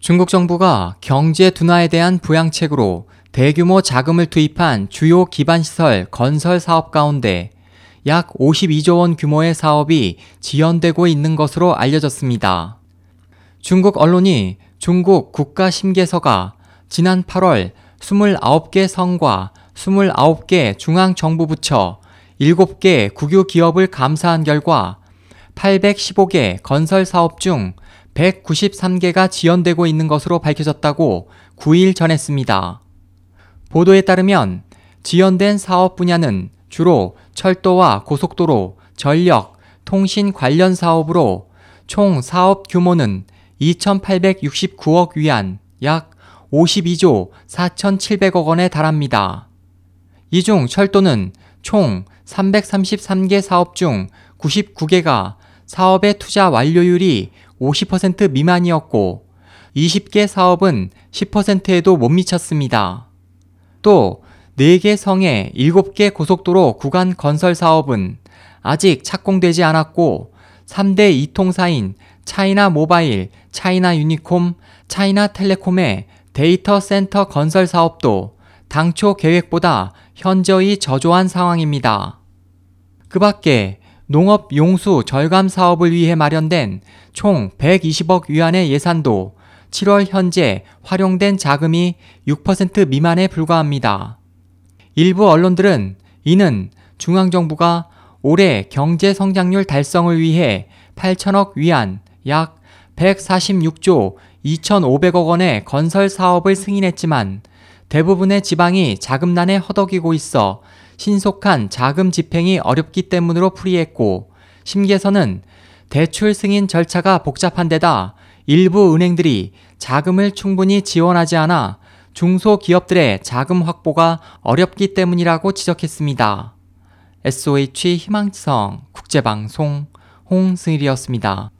중국 정부가 경제 둔화에 대한 부양책으로 대규모 자금을 투입한 주요 기반시설 건설 사업 가운데 약 52조 원 규모의 사업이 지연되고 있는 것으로 알려졌습니다. 중국 언론이 중국 국가심계서가 지난 8월 29개 성과 29개 중앙정부부처 7개 국유 기업을 감사한 결과 815개 건설 사업 중 193개가 지연되고 있는 것으로 밝혀졌다고 9일 전했습니다. 보도에 따르면 지연된 사업 분야는 주로 철도와 고속도로, 전력, 통신 관련 사업으로 총 사업 규모는 2,869억 위안, 약 52조 4,700억 원에 달합니다. 이 중 철도는 총 333개 사업 중 99개가 사업의 투자 완료율이 50% 미만이었고 20개 사업은 10%에도 못 미쳤습니다. 또 4개 성의 7개 고속도로 구간 건설 사업은 아직 착공되지 않았고 3대 이통사인 차이나 모바일, 차이나 유니콤, 차이나 텔레콤의 데이터 센터 건설 사업도 당초 계획보다 현저히 저조한 상황입니다. 그 밖에 농업 용수 절감 사업을 위해 마련된 총 120억 위안의 예산도 7월 현재 활용된 자금이 6% 미만에 불과합니다. 일부 언론들은 이는 중앙정부가 올해 경제 성장률 달성을 위해 8천억 위안, 약 146조 2,500억 원의 건설 사업을 승인했지만 대부분의 지방이 자금난에 허덕이고 있어 신속한 자금 집행이 어렵기 때문으로 풀이했고 심계서는 대출 승인 절차가 복잡한 데다 일부 은행들이 자금을 충분히 지원하지 않아 중소기업들의 자금 확보가 어렵기 때문이라고 지적했습니다. SOH 희망지성 국제방송 홍승일이었습니다.